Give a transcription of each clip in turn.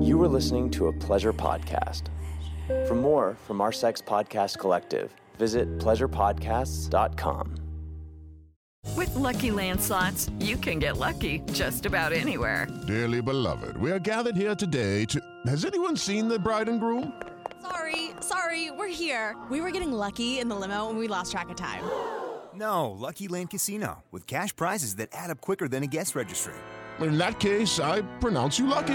You are listening to a pleasure podcast. For more from our Sex Podcast Collective, visit pleasurepodcasts.com. With Lucky Land slots, you can get lucky just about anywhere. Dearly beloved, we are gathered here today to. Has anyone seen the bride and groom? Sorry, sorry, we're here. We were getting lucky in the limo and we lost track of time. No, Lucky Land Casino, with cash prizes that add up quicker than a guest registry. In that case, I pronounce you lucky.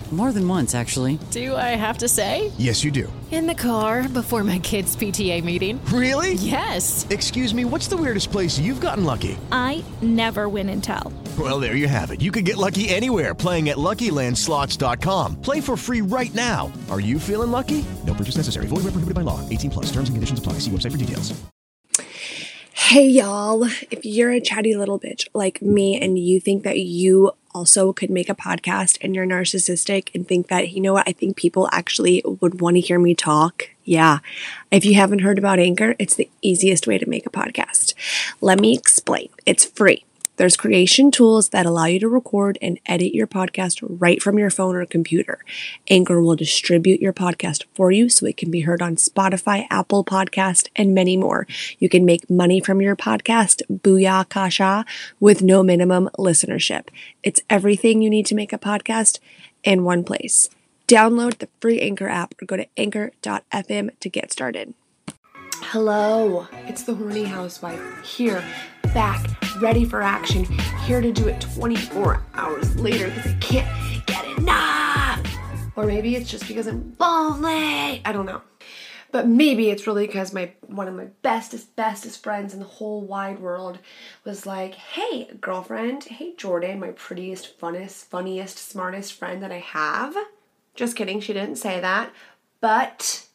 More than once, actually. Do I have to say? Yes, you do. In the car before my kids' PTA meeting. Really? Yes. Excuse me, what's the weirdest place you've gotten lucky? I never win and tell. Well, there you have it. You can get lucky anywhere playing at LuckyLandSlots.com. Play for free right now. Are you feeling lucky? No purchase necessary. Void where prohibited by law. 18 plus. Terms and conditions apply. See website for details. Hey y'all, if you're a chatty little bitch like me and you think that you also could make a podcast and you're narcissistic and think that, you know what, I think people actually would want to hear me talk. Yeah. If you haven't heard about Anchor, it's the easiest way to make a podcast. Let me explain. It's free. There's creation tools that allow you to record and edit your podcast right from your phone or computer. Anchor will distribute your podcast for you so it can be heard on Spotify, Apple Podcast, and many more. You can make money from your podcast, booyah kasha, with no minimum listenership. It's everything you need to make a podcast in one place. Download the free Anchor app or go to anchor.fm to get started. Hello, it's the horny housewife here, back, ready for action, here to do it 24 hours later because I can't get enough. Or maybe it's just because I'm lonely. I don't know. But maybe it's really because my one of my bestest, bestest friends in the whole wide world was like, hey, girlfriend, hey Jordan, my prettiest, funnest, funniest, smartest friend that I have. Just kidding, she didn't say that. But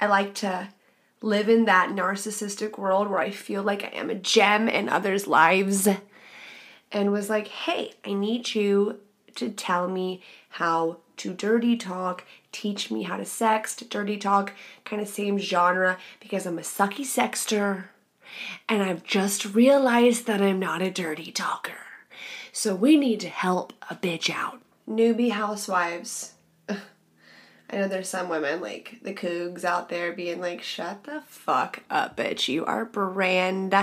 I like to live in that narcissistic world where I feel like I am a gem in others' lives. And was like, hey, I need you to tell me how to dirty talk, teach me how to sext, dirty talk, kind of same genre, because I'm a sucky sexter. And I've just realized that I'm not a dirty talker. So we need to help a bitch out. Newbie housewives. I know there's some women like the Cougs out there being like, shut the fuck up, bitch. You are brand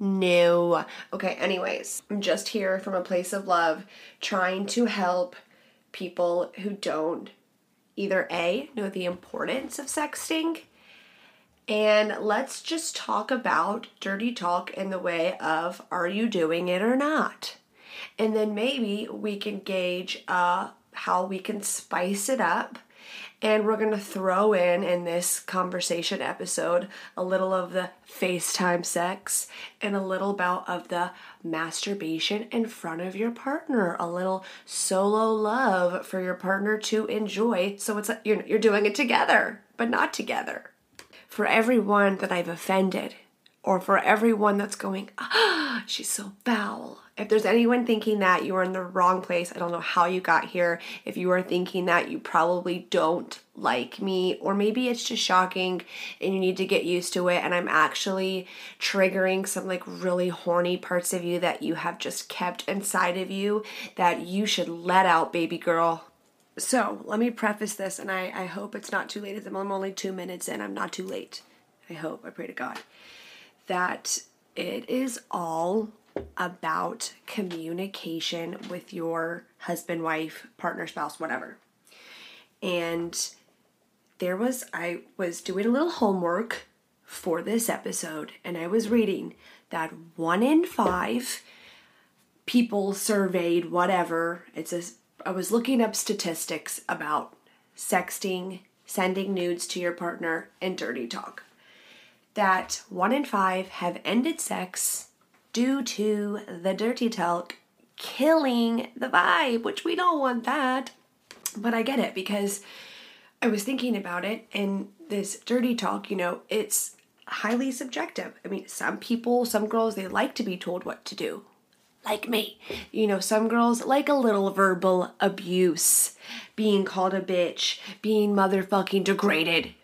new. Okay, anyways, I'm just here from a place of love trying to help people who don't either A, know the importance of sexting, and let's just talk about dirty talk in the way of are you doing it or not? And then maybe we can gauge uh, how we can spice it up and we're going to throw in in this conversation episode a little of the FaceTime sex and a little bout of the masturbation in front of your partner, a little solo love for your partner to enjoy. So it's you're you're doing it together, but not together. For everyone that I've offended or for everyone that's going, "Ah, she's so foul." If there's anyone thinking that you are in the wrong place, I don't know how you got here. If you are thinking that you probably don't like me, or maybe it's just shocking and you need to get used to it, and I'm actually triggering some like really horny parts of you that you have just kept inside of you that you should let out, baby girl. So let me preface this, and I, I hope it's not too late. I'm only two minutes in. I'm not too late. I hope. I pray to God that it is all about communication with your husband, wife, partner, spouse, whatever. And there was, I was doing a little homework for this episode, and I was reading that one in five people surveyed, whatever, it's a, I was looking up statistics about sexting, sending nudes to your partner, and dirty talk. That one in five have ended sex due to the dirty talk killing the vibe, which we don't want that. But I get it because I was thinking about it and this dirty talk, you know, it's highly subjective. I mean, some people, some girls, they like to be told what to do. like me. You know, some girls like a little verbal abuse, being called a bitch, being motherfucking degraded,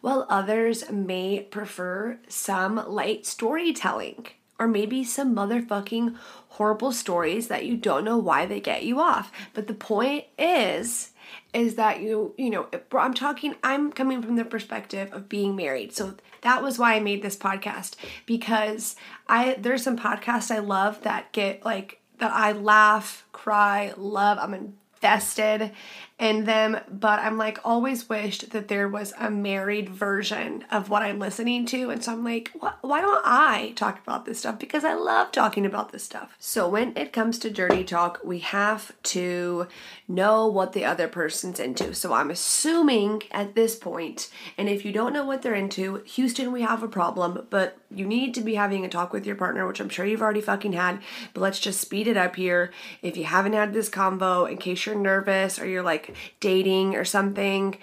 while others may prefer some light storytelling or maybe some motherfucking horrible stories that you don't know why they get you off. But the point is is that you you know I'm talking I'm coming from the perspective of being married. So that was why I made this podcast because I there's some podcasts I love that get like that I laugh, cry, love. I'm invested in them, but I'm like always wished that there was a married version of what I'm listening to. And so I'm like, why don't I talk about this stuff? Because I love talking about this stuff. So when it comes to dirty talk, we have to know what the other person's into. So I'm assuming at this point, and if you don't know what they're into, Houston, we have a problem, but you need to be having a talk with your partner, which I'm sure you've already fucking had, but let's just speed it up here. If you haven't had this convo, in case you're nervous or you're like, dating or something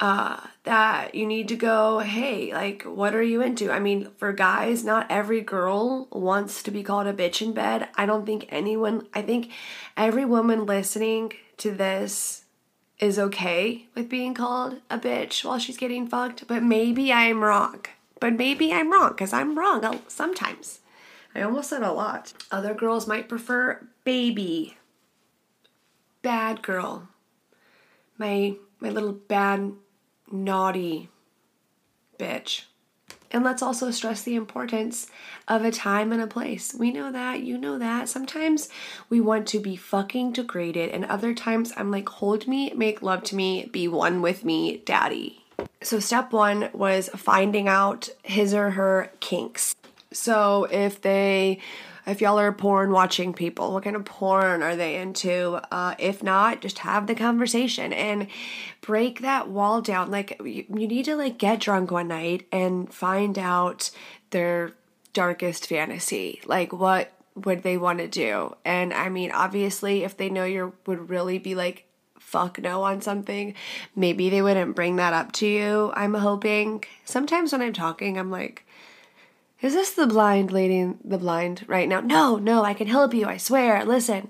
uh, that you need to go, hey, like, what are you into? I mean, for guys, not every girl wants to be called a bitch in bed. I don't think anyone, I think every woman listening to this is okay with being called a bitch while she's getting fucked, but maybe I'm wrong. But maybe I'm wrong because I'm wrong sometimes. I almost said a lot. Other girls might prefer baby, bad girl, my my little bad naughty bitch. And let's also stress the importance of a time and a place. We know that, you know that. Sometimes we want to be fucking degraded, and other times I'm like, hold me, make love to me, be one with me, daddy. So, step one was finding out his or her kinks. So, if they if y'all are porn watching people, what kind of porn are they into? Uh, if not, just have the conversation and break that wall down. Like you, you need to like get drunk one night and find out their darkest fantasy. Like what would they want to do? And I mean, obviously, if they know you would really be like fuck no on something, maybe they wouldn't bring that up to you. I'm hoping. Sometimes when I'm talking, I'm like, is this the blind leading the blind right now? No, no, I can help you, I swear. Listen.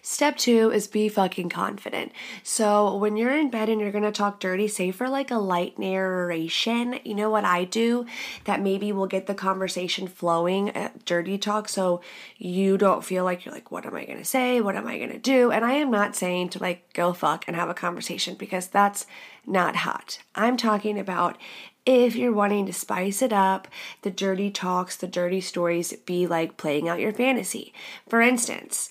Step two is be fucking confident. So when you're in bed and you're gonna talk dirty, say for like a light narration, you know what I do that maybe will get the conversation flowing at dirty talk so you don't feel like you're like, what am I gonna say? What am I gonna do? And I am not saying to like go fuck and have a conversation because that's not hot. I'm talking about if you're wanting to spice it up, the dirty talks, the dirty stories be like playing out your fantasy. For instance,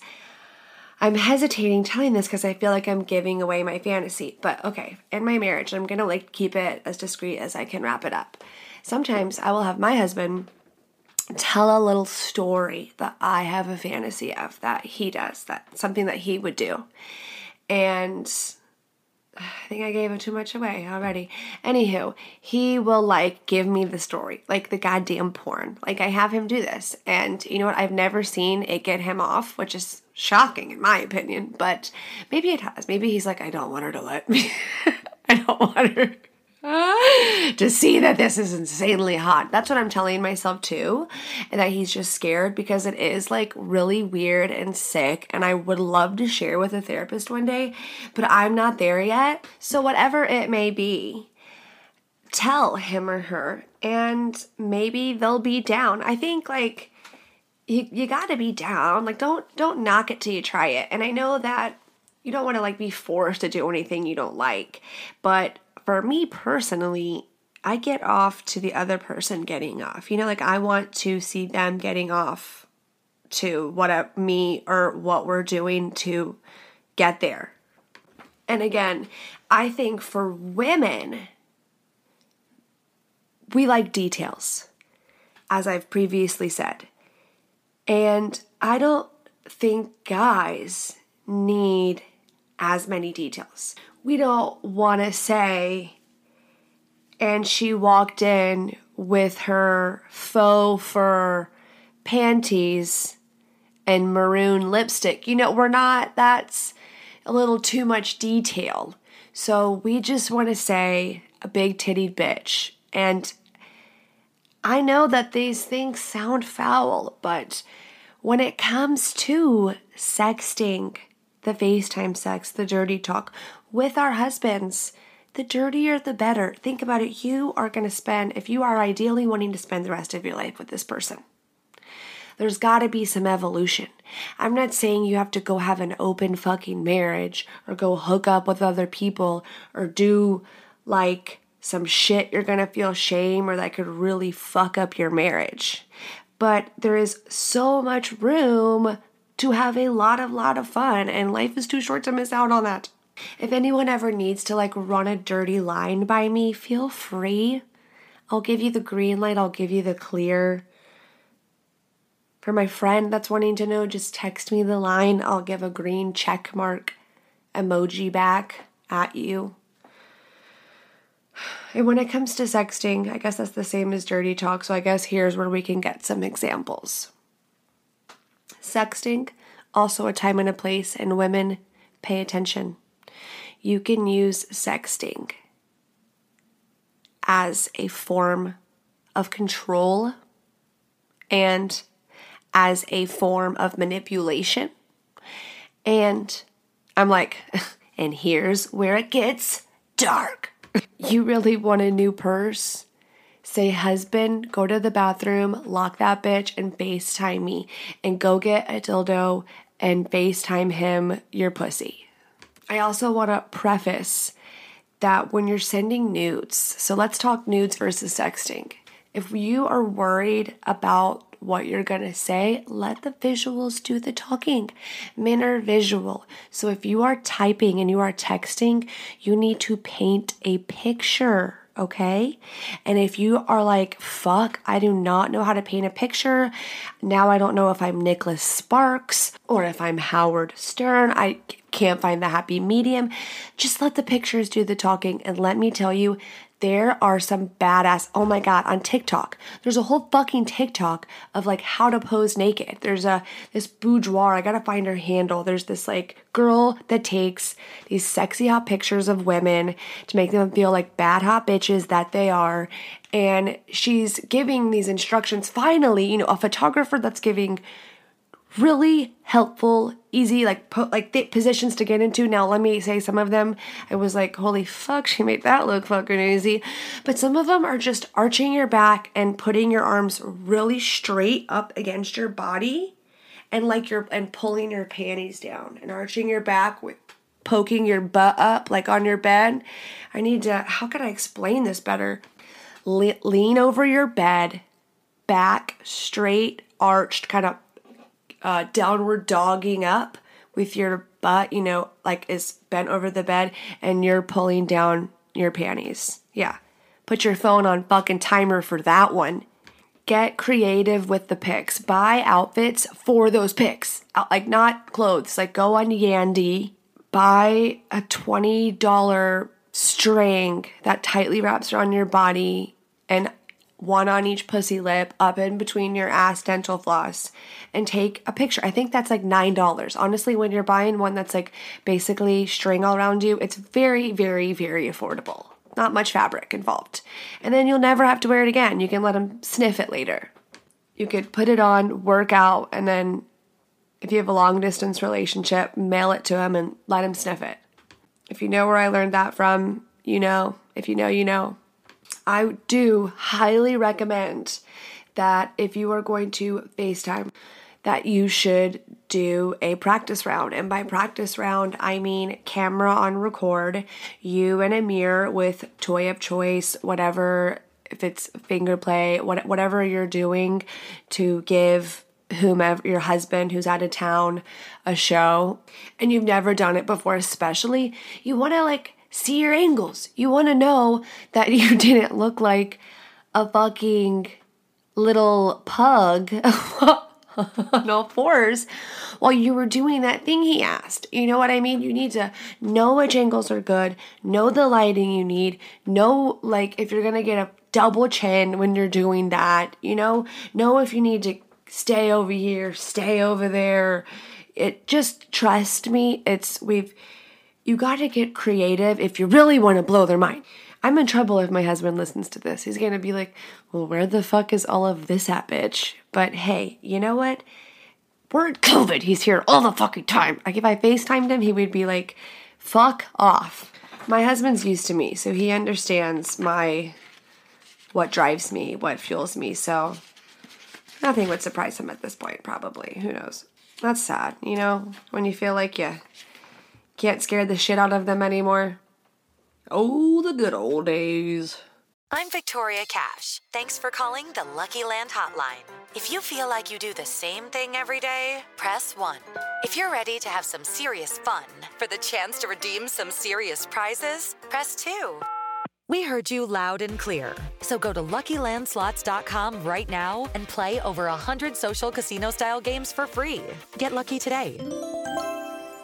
I'm hesitating telling this because I feel like I'm giving away my fantasy. But okay, in my marriage, I'm gonna like keep it as discreet as I can wrap it up. Sometimes I will have my husband tell a little story that I have a fantasy of that he does, that something that he would do. And I think I gave him too much away already. Anywho, he will like give me the story, like the goddamn porn. Like I have him do this. And you know what? I've never seen it get him off, which is shocking in my opinion, but maybe it has. Maybe he's like, I don't want her to let me. I don't want her to see that this is insanely hot. That's what I'm telling myself too. And that he's just scared because it is like really weird and sick. And I would love to share with a therapist one day, but I'm not there yet. So, whatever it may be, tell him or her and maybe they'll be down. I think like you, you got to be down. Like don't don't knock it till you try it. And I know that you don't want to like be forced to do anything you don't like, but for me personally, I get off to the other person getting off. You know, like I want to see them getting off to what me or what we're doing to get there. And again, I think for women, we like details, as I've previously said. And I don't think guys need as many details we don't want to say, and she walked in with her faux fur panties and maroon lipstick. You know, we're not, that's a little too much detail. So we just want to say a big titty bitch. And I know that these things sound foul, but when it comes to sexting, the FaceTime sex, the dirty talk with our husbands, the dirtier the better. Think about it. You are going to spend, if you are ideally wanting to spend the rest of your life with this person, there's got to be some evolution. I'm not saying you have to go have an open fucking marriage or go hook up with other people or do like some shit you're going to feel shame or that could really fuck up your marriage. But there is so much room to have a lot of lot of fun and life is too short to miss out on that. If anyone ever needs to like run a dirty line by me, feel free. I'll give you the green light, I'll give you the clear. For my friend that's wanting to know, just text me the line. I'll give a green check mark emoji back at you. And when it comes to sexting, I guess that's the same as dirty talk. So I guess here's where we can get some examples. Sexting, also a time and a place, and women pay attention. You can use sexting as a form of control and as a form of manipulation. And I'm like, and here's where it gets dark. You really want a new purse? Say, husband, go to the bathroom, lock that bitch, and FaceTime me. And go get a dildo and FaceTime him your pussy. I also want to preface that when you're sending nudes, so let's talk nudes versus sexting. If you are worried about what you're going to say, let the visuals do the talking. Men are visual. So if you are typing and you are texting, you need to paint a picture okay? And if you are like, fuck, I do not know how to paint a picture, now I don't know if I'm Nicholas Sparks or if I'm Howard Stern, I can't find the happy medium, just let the pictures do the talking. And let me tell you, there are some badass oh my god on tiktok. There's a whole fucking tiktok of like how to pose naked. There's a this boudoir i gotta find her handle. There's this like girl that takes these sexy hot pictures of women to make them feel like bad hot bitches that they are. And she's giving these instructions. Finally you know a photographer that's giving really helpful, easy, like po- like th- positions to get into. Now, let me say some of them. I was like, holy fuck, she made that look fucking easy. But some of them are just arching your back and putting your arms really straight up against your body, and like you're and pulling your panties down and arching your back with poking your butt up like on your bed. I need to. How can I explain this better? Le- lean over your bed, back straight, arched, kind of uh, downward dogging up with your butt, you know, like is bent over the bed and you're pulling down your panties. Yeah. Put your phone on fucking timer for that one. Get creative with the pics. Buy outfits for those pics. Like not clothes. Like go on Yandy, buy a $20 string that tightly wraps around your body and one on each pussy lip, up in between your ass dental floss, and take a picture. I think that's like $9. Honestly, when you're buying one that's like basically string all around you, it's very, very, very affordable. Not much fabric involved. And then you'll never have to wear it again. You can let them sniff it later. You could put it on, work out, and then if you have a long distance relationship, mail it to him and let him sniff it. If you know where I learned that from, you know. If you know, you know. I do highly recommend that if you are going to FaceTime, that you should do a practice round. And by practice round, I mean camera on record, you and a mirror with toy of choice, whatever, if it's finger play, what, whatever you're doing to give whomever your husband who's out of town a show and you've never done it before especially you want to like see your angles. You want to know that you didn't look like a fucking little pug on all fours while you were doing that thing he asked. You know what I mean? You need to know which angles are good, know the lighting you need, know like if you're gonna get a double chin when you're doing that, you know, know if you need to stay over here, stay over there. It just trust me, it's we've you got to get creative if you really want to blow their mind. I'm in trouble if my husband listens to this. He's going to be like, well, where the fuck is all of this at, bitch? But hey, you know what? Word COVID, he's here all the fucking time. Like if I FaceTimed him, he would be like, fuck off. My husband's used to me, so he understands my what drives me, what fuels me. So nothing would surprise him at this point, probably. Who knows? That's sad, you know, when you feel like you can't scare the shit out of them anymore. Oh, the good old days. I'm Victoria Cash. Thanks for calling the Lucky Land Hotline. If you feel like you do the same thing every day, press 1. If you're ready to have some serious fun for the chance to redeem some serious prizes, press 2. We heard you loud and clear. So go to LuckyLandSlots.com right now and play over 100 social casino-style games for free. Get lucky today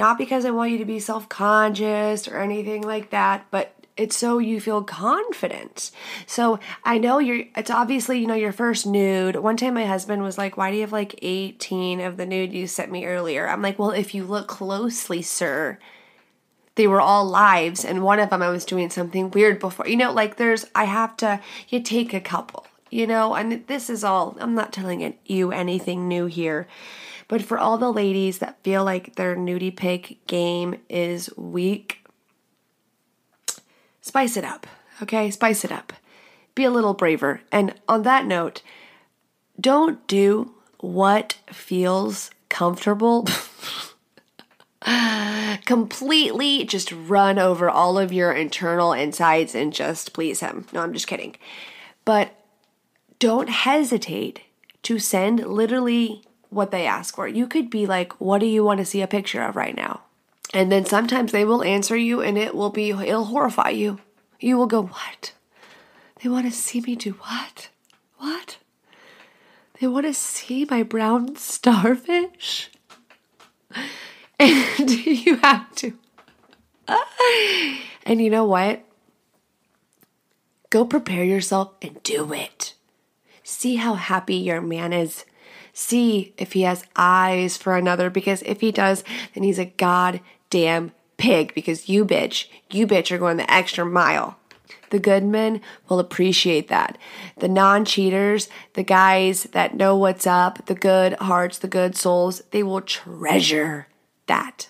Not because I want you to be self conscious or anything like that, but it's so you feel confident. So I know you're, it's obviously, you know, your first nude. One time my husband was like, Why do you have like 18 of the nude you sent me earlier? I'm like, Well, if you look closely, sir, they were all lives, and one of them I was doing something weird before. You know, like there's, I have to, you take a couple, you know, and this is all, I'm not telling you anything new here. But for all the ladies that feel like their nudie pic game is weak, spice it up, okay? Spice it up. Be a little braver. And on that note, don't do what feels comfortable. Completely just run over all of your internal insides and just please him. No, I'm just kidding. But don't hesitate to send literally what they ask for. You could be like, What do you want to see a picture of right now? And then sometimes they will answer you and it will be, it'll horrify you. You will go, What? They want to see me do what? What? They want to see my brown starfish? And you have to. And you know what? Go prepare yourself and do it. See how happy your man is. See if he has eyes for another, because if he does, then he's a goddamn pig, because you bitch, you bitch are going the extra mile. The good men will appreciate that. The non cheaters, the guys that know what's up, the good hearts, the good souls, they will treasure that.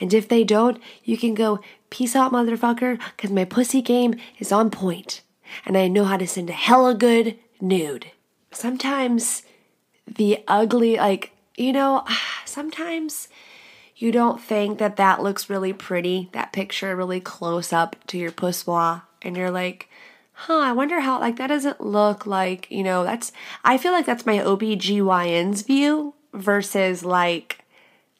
And if they don't, you can go, peace out, motherfucker, because my pussy game is on point and I know how to send a hella good nude. Sometimes the ugly, like, you know, sometimes you don't think that that looks really pretty, that picture really close up to your poussoir, and you're like, huh, I wonder how, like, that doesn't look like, you know, that's, I feel like that's my OBGYN's view versus like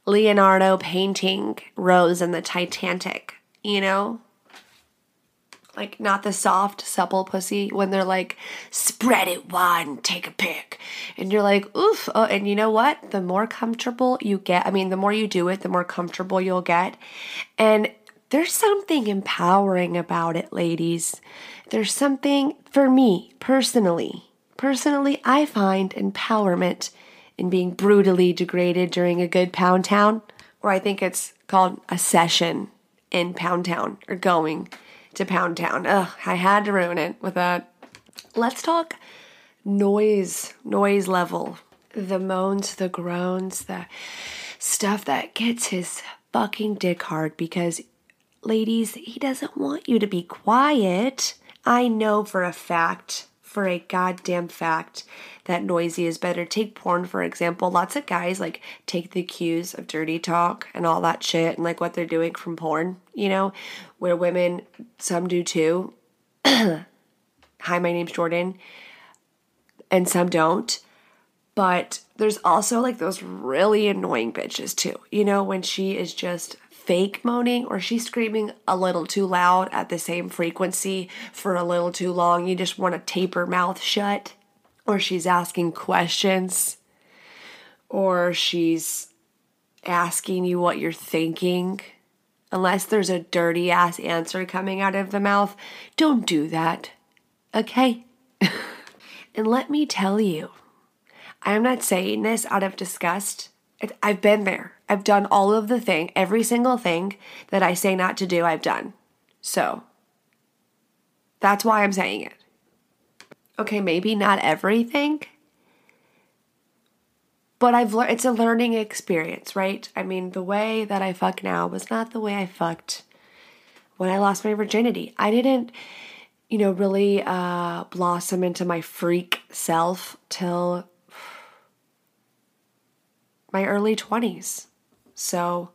Leonardo painting Rose and the Titanic, you know? Like, not the soft, supple pussy when they're like, spread it wide and take a pic. And you're like, oof. Oh, and you know what? The more comfortable you get, I mean, the more you do it, the more comfortable you'll get. And there's something empowering about it, ladies. There's something, for me personally, personally, I find empowerment in being brutally degraded during a good Pound Town, or I think it's called a session in Pound Town, or going to Pound Town. Ugh, I had to ruin it with that. Let's talk noise, noise level. The moans, the groans, the stuff that gets his fucking dick hard because, ladies, he doesn't want you to be quiet. I know for a fact, for a goddamn fact, that noisy is better. Take porn, for example. Lots of guys like take the cues of dirty talk and all that shit and like what they're doing from porn, you know, where women, some do too. Hi, my name's Jordan. And some don't. But there's also like those really annoying bitches too. You know, when she is just fake moaning or she's screaming a little too loud at the same frequency for a little too long. You just want to tape her mouth shut. Or she's asking questions. Or she's asking you what you're thinking. Unless there's a dirty ass answer coming out of the mouth, don't do that. Okay? and let me tell you, I am not saying this out of disgust. I've been there. I've done all of the thing, every single thing that I say not to do, I've done. So that's why I'm saying it. Okay, maybe not everything, but I've learned it's a learning experience, right? I mean, the way that I fuck now was not the way I fucked when I lost my virginity. I didn't, you know, really uh, blossom into my freak self till my early 20s. So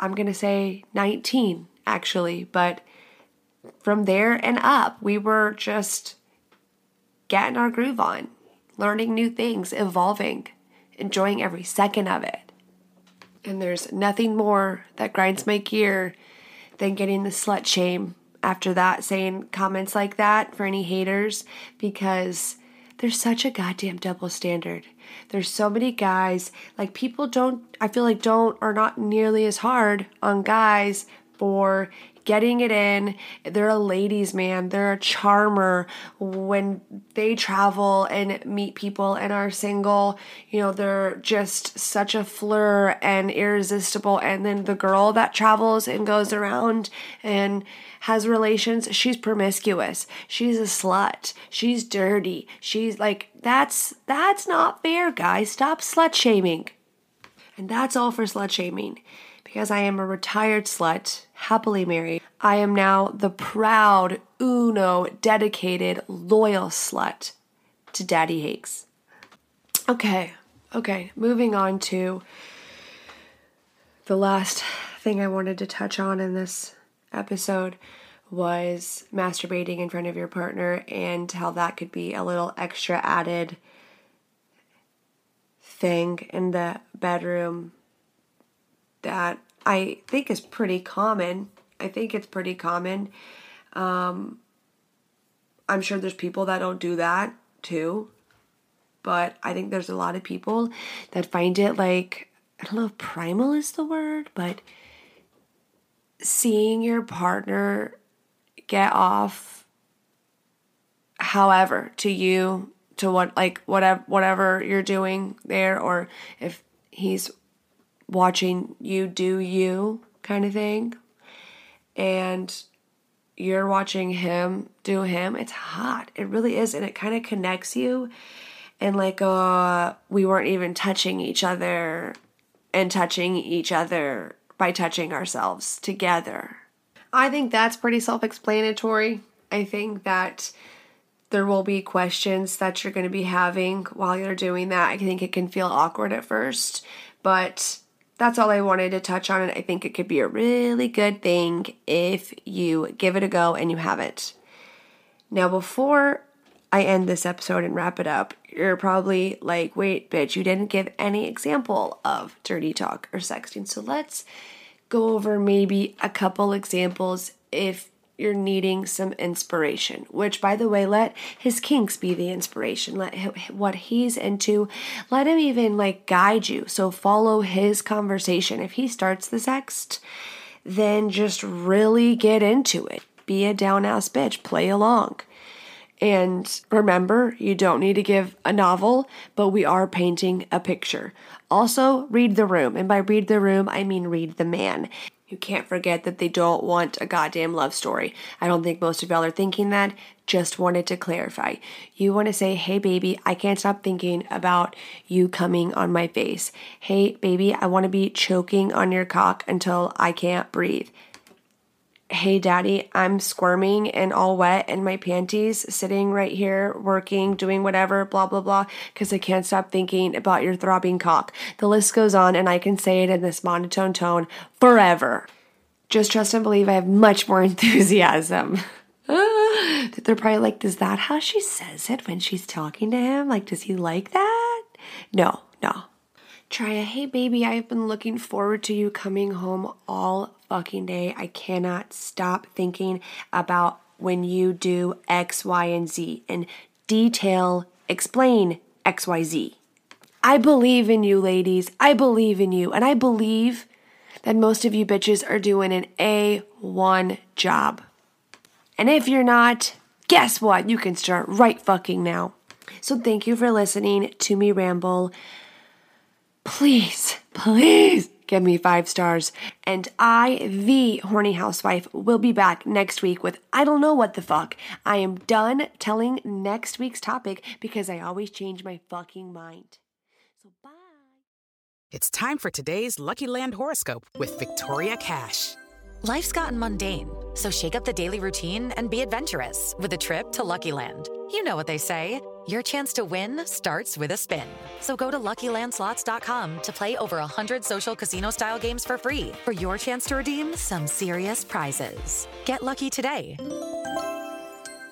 I'm going to say 19 actually, but from there and up, we were just getting our groove on, learning new things, evolving, enjoying every second of it. And there's nothing more that grinds my gear than getting the slut shame after that, saying comments like that for any haters, because there's such a goddamn double standard. There's so many guys, like people don't, I feel like don't, are not nearly as hard on guys for getting it in. They're a ladies' man. They're a charmer. When they travel and meet people and are single, you know, they're just such a fleur and irresistible. And then the girl that travels and goes around and has relations, she's promiscuous. She's a slut. She's dirty. She's like that's that's not fair, guys. Stop slut shaming. And that's all for slut shaming because I am a retired slut, happily married. I am now the proud, uno, dedicated, loyal slut to Daddy Hakes. Okay, okay, moving on to the last thing I wanted to touch on in this episode was masturbating in front of your partner and how that could be a little extra added thing in the bedroom that I think is pretty common. I think it's pretty common. Um, I'm sure there's people that don't do that too, but I think there's a lot of people that find it like, I don't know if primal is the word, but seeing your partner get off however to you to what like whatever whatever you're doing there or if he's watching you do you kind of thing. And you're watching him do him. It's hot. It really is. And it kind of connects you. And like uh we weren't even touching each other and touching each other by touching ourselves together. I think that's pretty self explanatory. I think that there will be questions that you're going to be having while you're doing that. I think it can feel awkward at first, but that's all I wanted to touch on. And I think it could be a really good thing if you give it a go and you have it. Now, before I end this episode and wrap it up, you're probably like, wait, bitch, you didn't give any example of dirty talk or sexting. So let's go over maybe a couple examples if you're needing some inspiration, which by the way, let his kinks be the inspiration. Let him, what he's into, let him even like guide you. So follow his conversation. If he starts the sext, then just really get into it. Be a down ass bitch, play along. And remember, you don't need to give a novel, but we are painting a picture. Also, read the room. And by read the room, I mean read the man. You can't forget that they don't want a goddamn love story. I don't think most of y'all are thinking that. Just wanted to clarify. You want to say, hey, baby, I can't stop thinking about you coming on my face. Hey, baby, I want to be choking on your cock until I can't breathe hey daddy i'm squirming and all wet in my panties sitting right here working doing whatever blah blah blah because i can't stop thinking about your throbbing cock the list goes on and i can say it in this monotone tone forever just trust and believe i have much more enthusiasm they're probably like, is that how she says it when she's talking to him? Like, does he like that? No, no. Try a hey baby, I've been looking forward to you coming home all fucking day. I cannot stop thinking about when you do X, Y, and Z and detail explain X, Y, Z. I believe in you, ladies. I believe in you. And I believe that most of you bitches are doing an A1 job. And if you're not, guess what? You can start right fucking now. So thank you for listening to me ramble. Please, please give me five stars. And I, the horny housewife, will be back next week with I don't know what the fuck. I am done telling next week's topic because I always change my fucking mind. So bye. It's time for today's Lucky Land horoscope with Victoria Cash. Life's gotten mundane, so shake up the daily routine and be adventurous with a trip to Lucky Land. You know what they say. Your chance to win starts with a spin. So go to LuckyLandSlots.com to play over 100 social casino-style games for free for your chance to redeem some serious prizes. Get lucky today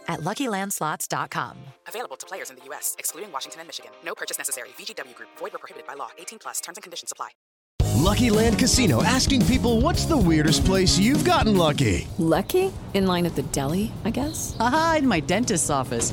at LuckyLandSlots.com. Available to players in the U.S., excluding Washington and Michigan. No purchase necessary. VGW Group. Void where prohibited by law. 18 plus. Terms and conditions apply. Lucky Land Casino asking people what's the weirdest place you've gotten lucky? Lucky? In line at the deli, I guess? Aha, in my dentist's office.